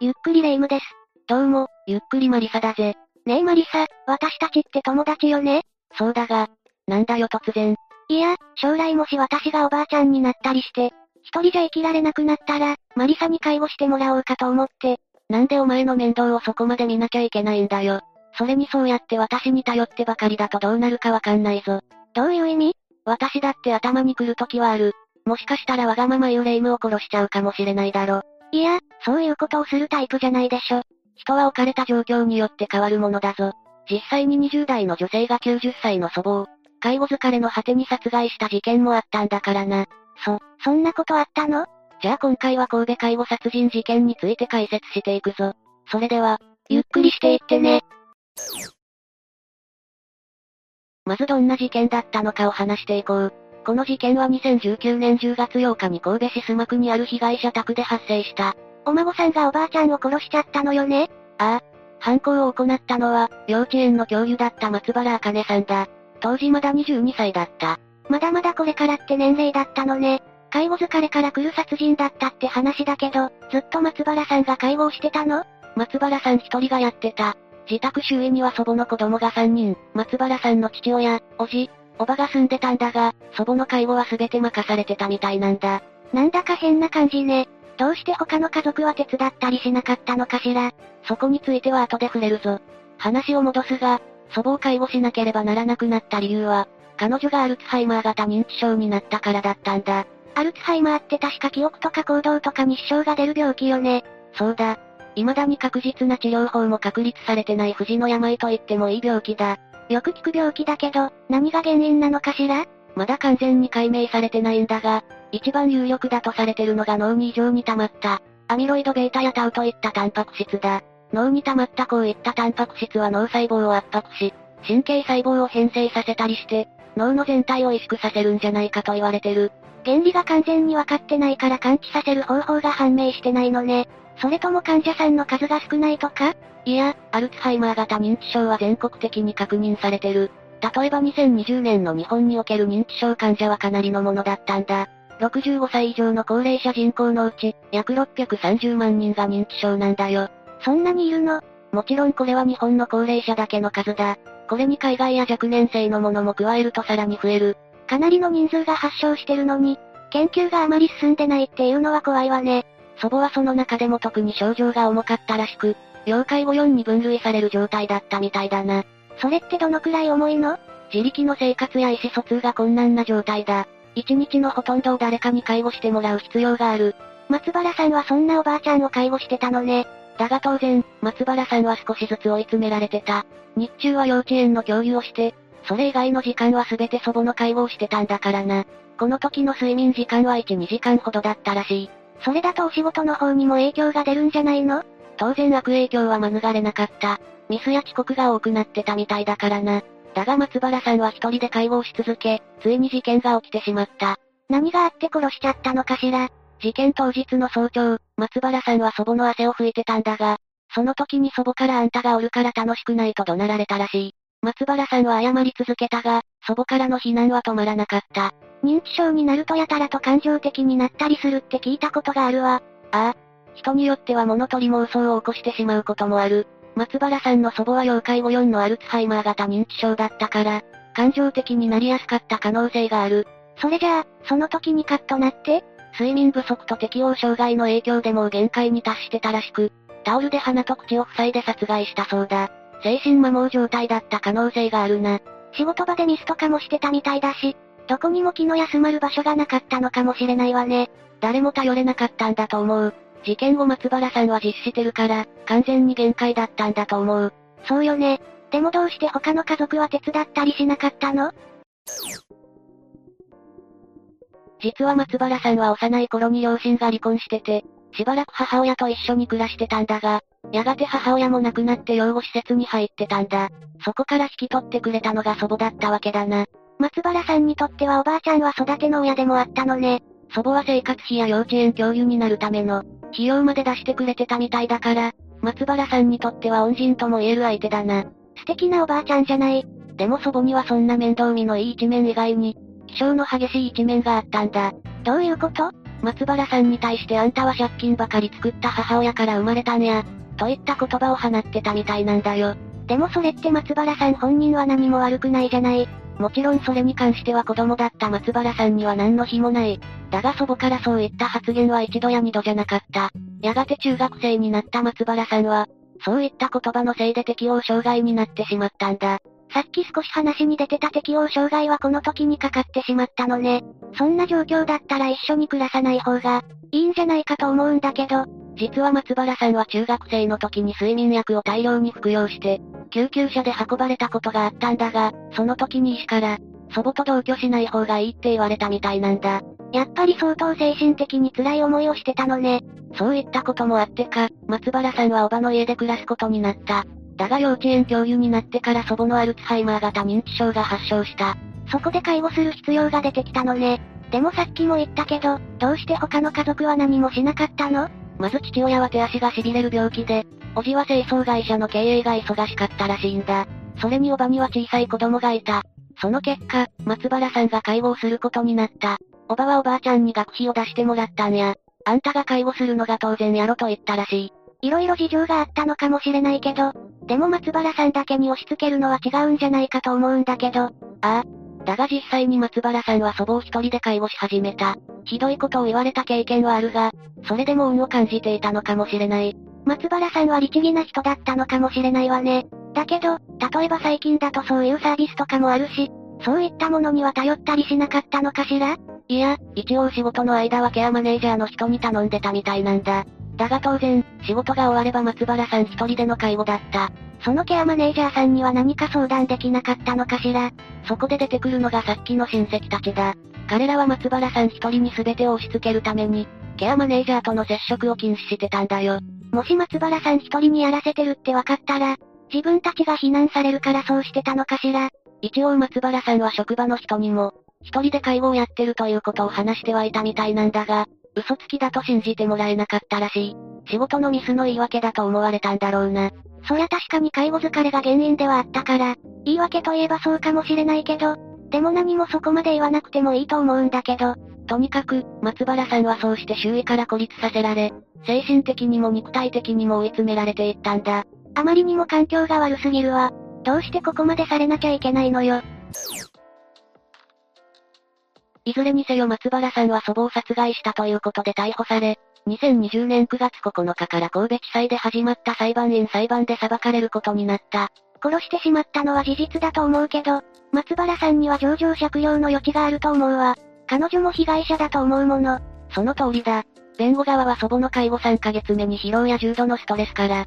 ゆっくりレ夢ムです。どうも、ゆっくりマリサだぜ。ねえマリサ、私たちって友達よね？そうだが、なんだよ突然。いや、将来もし私がおばあちゃんになったりして、一人じゃ生きられなくなったら、マリサに介護してもらおうかと思って。なんでお前の面倒をそこまで見なきゃいけないんだよ。それにそうやって私に頼ってばかりだとどうなるかわかんないぞ。どういう意味？私だって頭に来る時はある。もしかしたらわがまま言うレイムを殺しちゃうかもしれないだろ。いや、そういうことをするタイプじゃないでしょ。人は置かれた状況によって変わるものだぞ。実際に20代の女性が90歳の祖母を、介護疲れの果てに殺害した事件もあったんだからな。そ、そんなことあったの？じゃあ今回は神戸介護殺人事件について解説していくぞ。それでは、ゆっくりしていってね。まずどんな事件だったのかを話していこう。この事件は2019年10月8日に神戸市須磨区にある被害者宅で発生した。お孫さんがおばあちゃんを殺しちゃったのよね？ああ。犯行を行ったのは、幼稚園の教諭だった松原茜さんだ。当時まだ22歳だった。まだまだこれからって年齢だったのね。介護疲れから来る殺人だったって話だけど、ずっと松原さんが介護をしてたの？松原さん一人がやってた。自宅周囲には祖母の子供が3人、松原さんの父親、おじ、おばが住んでたんだが、祖母の介護は全て任されてたみたいなんだ。なんだか変な感じね。どうして他の家族は手伝ったりしなかったのかしら。そこについては後で触れるぞ。話を戻すが、祖母を介護しなければならなくなった理由は、彼女がアルツハイマー型認知症になったからだったんだ。アルツハイマーって確か記憶とか行動とかに支障が出る病気よね。そうだ。未だに確実な治療法も確立されてない不治の病と言ってもいい病気だ。よく聞く病気だけど、何が原因なのかしら？まだ完全に解明されてないんだが、一番有力だとされてるのが脳に異常に溜まった、アミロイド β やタウといったタンパク質だ。脳に溜まったこういったタンパク質は脳細胞を圧迫し、神経細胞を変性させたりして、脳の全体を萎縮させるんじゃないかと言われてる。原理が完全に分かってないから感知させる方法が判明してないのね。それとも患者さんの数が少ないとか？いや、アルツハイマー型認知症は全国的に確認されてる。例えば2020年の日本における認知症患者はかなりのものだったんだ。65歳以上の高齢者人口のうち、約630万人が認知症なんだよ。そんなにいるの？もちろんこれは日本の高齢者だけの数だ。これに海外や若年性のものも加えるとさらに増える。かなりの人数が発症してるのに、研究があまり進んでないっていうのは怖いわね。祖母はその中でも特に症状が重かったらしく、要介護4に分類される状態だったみたいだな。それってどのくらい重いの？自力の生活や意思疎通が困難な状態だ。一日のほとんどを誰かに介護してもらう必要がある。松原さんはそんなおばあちゃんを介護してたのね。だが当然、松原さんは少しずつ追い詰められてた。日中は幼稚園の教諭をして、それ以外の時間は全て祖母の介護をしてたんだからな。この時の睡眠時間は1、2時間ほどだったらしい。それだとお仕事の方にも影響が出るんじゃないの？当然悪影響は免れなかった。ミスや遅刻が多くなってたみたいだからな。だが松原さんは一人で介護をし続け、ついに事件が起きてしまった。何があって殺しちゃったのかしら？事件当日の早朝、松原さんは祖母の汗を拭いてたんだが、その時に祖母からあんたがおるから楽しくないと怒鳴られたらしい。松原さんは謝り続けたが、祖母からの非難は止まらなかった。認知症になるとやたらと感情的になったりするって聞いたことがあるわ。ああ。人によっては物取り妄想を起こしてしまうこともある。松原さんの祖母は要介護4のアルツハイマー型認知症だったから、感情的になりやすかった可能性がある。それじゃあ、その時にカッとなって睡眠不足と適応障害の影響でもう限界に達してたらしく、タオルで鼻と口を塞いで殺害したそうだ。精神摩耗状態だった可能性があるな。仕事場でミスとかもしてたみたいだし、どこにも気の休まる場所がなかったのかもしれないわね。誰も頼れなかったんだと思う。事件後松原さんは実施してるから、完全に限界だったんだと思う。そうよね。でもどうして他の家族は手伝ったりしなかったの？実は松原さんは幼い頃に両親が離婚してて、しばらく母親と一緒に暮らしてたんだが、やがて母親も亡くなって養護施設に入ってたんだ。そこから引き取ってくれたのが祖母だったわけだな。松原さんにとってはおばあちゃんは育ての親でもあったのね。祖母は生活費や幼稚園教諭になるための、費用まで出してくれてたみたいだから、松原さんにとっては恩人とも言える相手だな。素敵なおばあちゃんじゃない。でも祖母にはそんな面倒見のいい一面以外に、気性の激しい一面があったんだ。どういうこと？松原さんに対してあんたは借金ばかり作った母親から生まれたんや、といった言葉を放ってたみたいなんだよ。でもそれって松原さん本人は何も悪くないじゃない。もちろんそれに関しては子供だった松原さんには何の非もない。だが祖母からそういった発言は一度や二度じゃなかった。やがて中学生になった松原さんは、そういった言葉のせいで適応障害になってしまったんだ。さっき少し話に出てた適応障害はこの時にかかってしまったのね。そんな状況だったら一緒に暮らさない方が、いいんじゃないかと思うんだけど。実は松原さんは中学生の時に睡眠薬を大量に服用して、救急車で運ばれたことがあったんだが、その時に医師から、祖母と同居しない方がいいって言われたみたいなんだ。やっぱり相当精神的に辛い思いをしてたのね。そういったこともあってか、松原さんはおばの家で暮らすことになった。だが幼稚園教諭になってから祖母のアルツハイマー型認知症が発症した。そこで介護する必要が出てきたのね。でもさっきも言ったけど、どうして他の家族は何もしなかったの？まず父親は手足が痺れる病気で、おじは清掃会社の経営が忙しかったらしいんだ。それにおばには小さい子供がいた。その結果、松原さんが介護をすることになった。おばはおばあちゃんに学費を出してもらったんや。あんたが介護するのが当然やろと言ったらしい。いろいろ事情があったのかもしれないけど、でも松原さんだけに押し付けるのは違うんじゃないかと思うんだけど。ああ。だが実際に松原さんは祖母を一人で介護し始めた。ひどいことを言われた経験はあるが、それでも運を感じていたのかもしれない。松原さんは律儀な人だったのかもしれないわね。だけど、例えば最近だとそういうサービスとかもあるし、そういったものには頼ったりしなかったのかしら？いや、一応仕事の間はケアマネージャーの人に頼んでたみたいなんだ。だが当然、仕事が終われば松原さん一人での介護だった。そのケアマネージャーさんには何か相談できなかったのかしらそこで出てくるのがさっきの親戚たちだ。彼らは松原さん一人に全てを押し付けるために、ケアマネージャーとの接触を禁止してたんだよ。もし松原さん一人にやらせてるって分かったら、自分たちが非難されるからそうしてたのかしら一応松原さんは職場の人にも、一人で介護をやってるということを話してはいたみたいなんだが、嘘つきだと信じてもらえなかったらしい。仕事のミスの言い訳だと思われたんだろうな。そりゃ確かに介護疲れが原因ではあったから、言い訳といえばそうかもしれないけど、でも何もそこまで言わなくてもいいと思うんだけど、とにかく、松原さんはそうして周囲から孤立させられ、精神的にも肉体的にも追い詰められていったんだ。あまりにも環境が悪すぎるわ。どうしてここまでされなきゃいけないのよ。いずれにせよ松原さんは祖母を殺害したということで逮捕され、2020年9月9日から神戸地裁で始まった裁判員裁判で裁かれることになった。殺してしまったのは事実だと思うけど、松原さんには上場借用の余地があると思うわ。彼女も被害者だと思うもの。その通りだ。弁護側は祖母の介護3ヶ月目に疲労や重度のストレスから、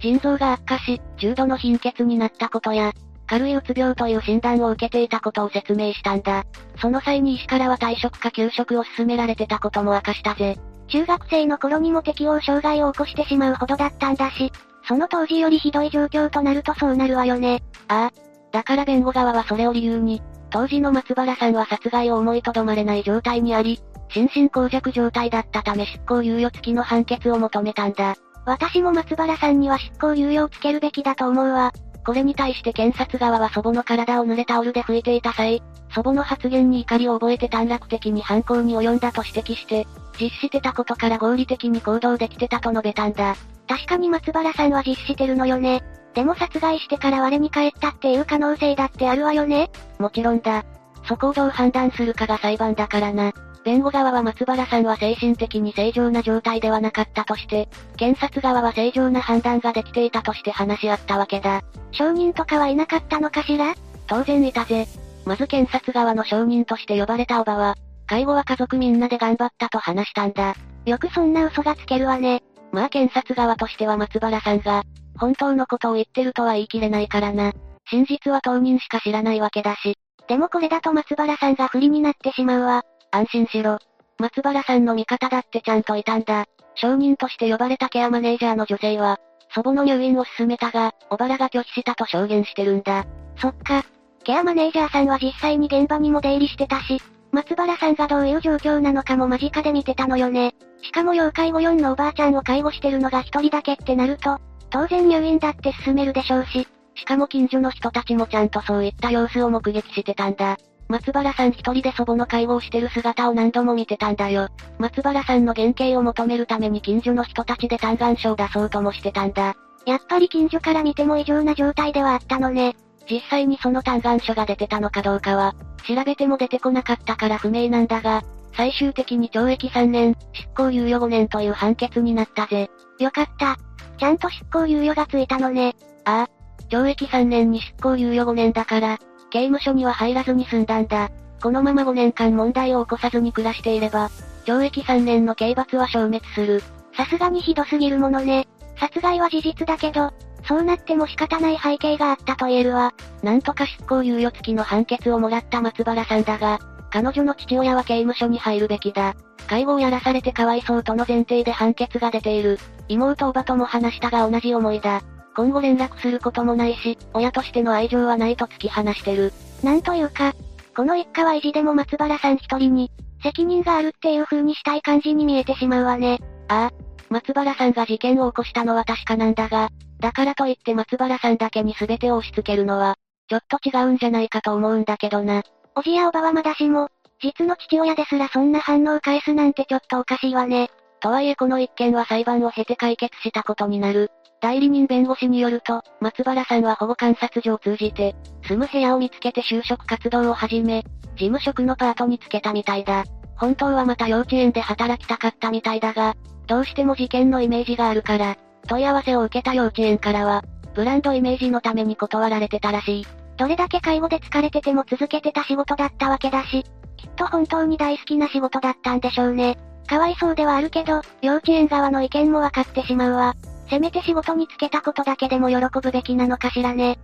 腎臓が悪化し、重度の貧血になったことや、軽いうつ病という診断を受けていたことを説明したんだ。その際に医師からは退職か休職を勧められてたことも明かしたぜ。中学生の頃にも適応障害を起こしてしまうほどだったんだし、その当時よりひどい状況となるとそうなるわよね。ああ。だから弁護側はそれを理由に、当時の松原さんは殺害を思いとどまれない状態にあり、心神耗弱状態だったため執行猶予付きの判決を求めたんだ。私も松原さんには執行猶予をつけるべきだと思うわ。これに対して検察側は祖母の体を濡れタオルで拭いていた際、祖母の発言に怒りを覚えて短絡的に犯行に及んだと指摘して、実施してたことから合理的に行動できてたと述べたんだ。確かに松原さんは実施してるのよね。でも殺害してから我に返ったっていう可能性だってあるわよねもちろんだ。そこをどう判断するかが裁判だからな。弁護側は松原さんは精神的に正常な状態ではなかったとして、検察側は正常な判断ができていたとして話し合ったわけだ。証人とかはいなかったのかしら？当然いたぜ。まず検察側の証人として呼ばれたおばは、介護は家族みんなで頑張ったと話したんだ。よくそんな嘘がつけるわね。まあ検察側としては松原さんが、本当のことを言ってるとは言い切れないからな。真実は当人しか知らないわけだし。でもこれだと松原さんが不利になってしまうわ。安心しろ。松原さんの味方だってちゃんといたんだ。証人として呼ばれたケアマネージャーの女性は、祖母の入院を勧めたが、小原が拒否したと証言してるんだ。そっか。ケアマネージャーさんは実際に現場にも出入りしてたし、松原さんがどういう状況なのかも間近で見てたのよね。しかも要介護4のおばあちゃんを介護してるのが一人だけってなると、当然入院だって進めるでしょうし、しかも近所の人たちもちゃんとそういった様子を目撃してたんだ。松原さん一人で祖母の介護をしてる姿を何度も見てたんだよ。松原さんの原型を求めるために近所の人たちで嘆願書を出そうともしてたんだ。やっぱり近所から見ても異常な状態ではあったのね。実際にその嘆願書が出てたのかどうかは、調べても出てこなかったから不明なんだが、最終的に懲役3年、執行猶予5年という判決になったぜ。よかった。ちゃんと執行猶予がついたのね。ああ。懲役3年に執行猶予5年だから、刑務所には入らずに済んだんだ。このまま5年間問題を起こさずに暮らしていれば、懲役3年の刑罰は消滅する。さすがにひどすぎるものね。殺害は事実だけど、そうなっても仕方ない背景があったと言えるわ。なんとか執行猶予付きの判決をもらった松原さんだが、彼女の父親は刑務所に入るべきだ。介護をやらされてかわいそうとの前提で判決が出ている。妹おばとも話したが同じ思いだ。今後連絡することもないし、親としての愛情はないと突き放してる。なんというか、この一家は意地でも松原さん一人に、責任があるっていう風にしたい感じに見えてしまうわね。ああ、松原さんが事件を起こしたのは確かなんだが、だからといって松原さんだけに全てを押し付けるのは、ちょっと違うんじゃないかと思うんだけどな。おじやおばはまだしも、実の父親ですらそんな反応を返すなんてちょっとおかしいわね。とはいえこの一件は裁判を経て解決したことになる。代理人弁護士によると、松原さんは保護観察所を通じて、住む部屋を見つけて就職活動を始め、事務職のパートにつけたみたいだ。本当はまた幼稚園で働きたかったみたいだが、どうしても事件のイメージがあるから、問い合わせを受けた幼稚園からは、ブランドイメージのために断られてたらしい。どれだけ介護で疲れてても続けてた仕事だったわけだし、きっと本当に大好きな仕事だったんでしょうね。かわいそうではあるけど、幼稚園側の意見もわかってしまうわ。せめて仕事に就けたことだけでも喜ぶべきなのかしらね。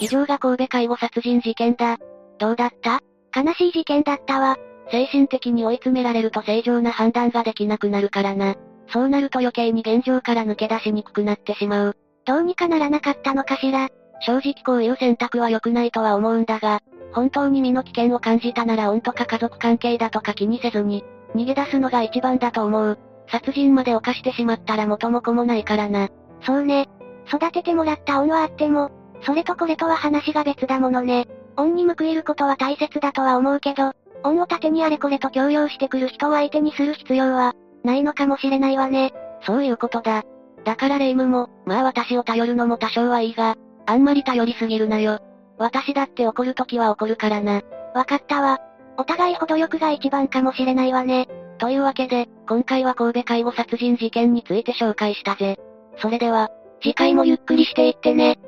以上が神戸介護殺人事件だ。どうだった？悲しい事件だったわ。精神的に追い詰められると正常な判断ができなくなるからな。そうなると余計に現状から抜け出しにくくなってしまう。どうにかならなかったのかしら？正直こういう選択は良くないとは思うんだが、本当に身の危険を感じたなら恩とか家族関係だとか気にせずに、逃げ出すのが一番だと思う。殺人まで犯してしまったら元も子もないからな。そうね。育ててもらった恩はあっても、それとこれとは話が別だものね。恩に報いることは大切だとは思うけど、恩を盾にあれこれと強要してくる人を相手にする必要は、ないのかもしれないわね。そういうことだ。だからレイムも、まあ私を頼るのも多少はいいが、あんまり頼りすぎるなよ。私だって怒るときは怒るからな。わかったわ。お互い程よくが一番かもしれないわね。というわけで、今回は神戸介護殺人事件について紹介したぜ。それでは、次回もゆっくりしていってね。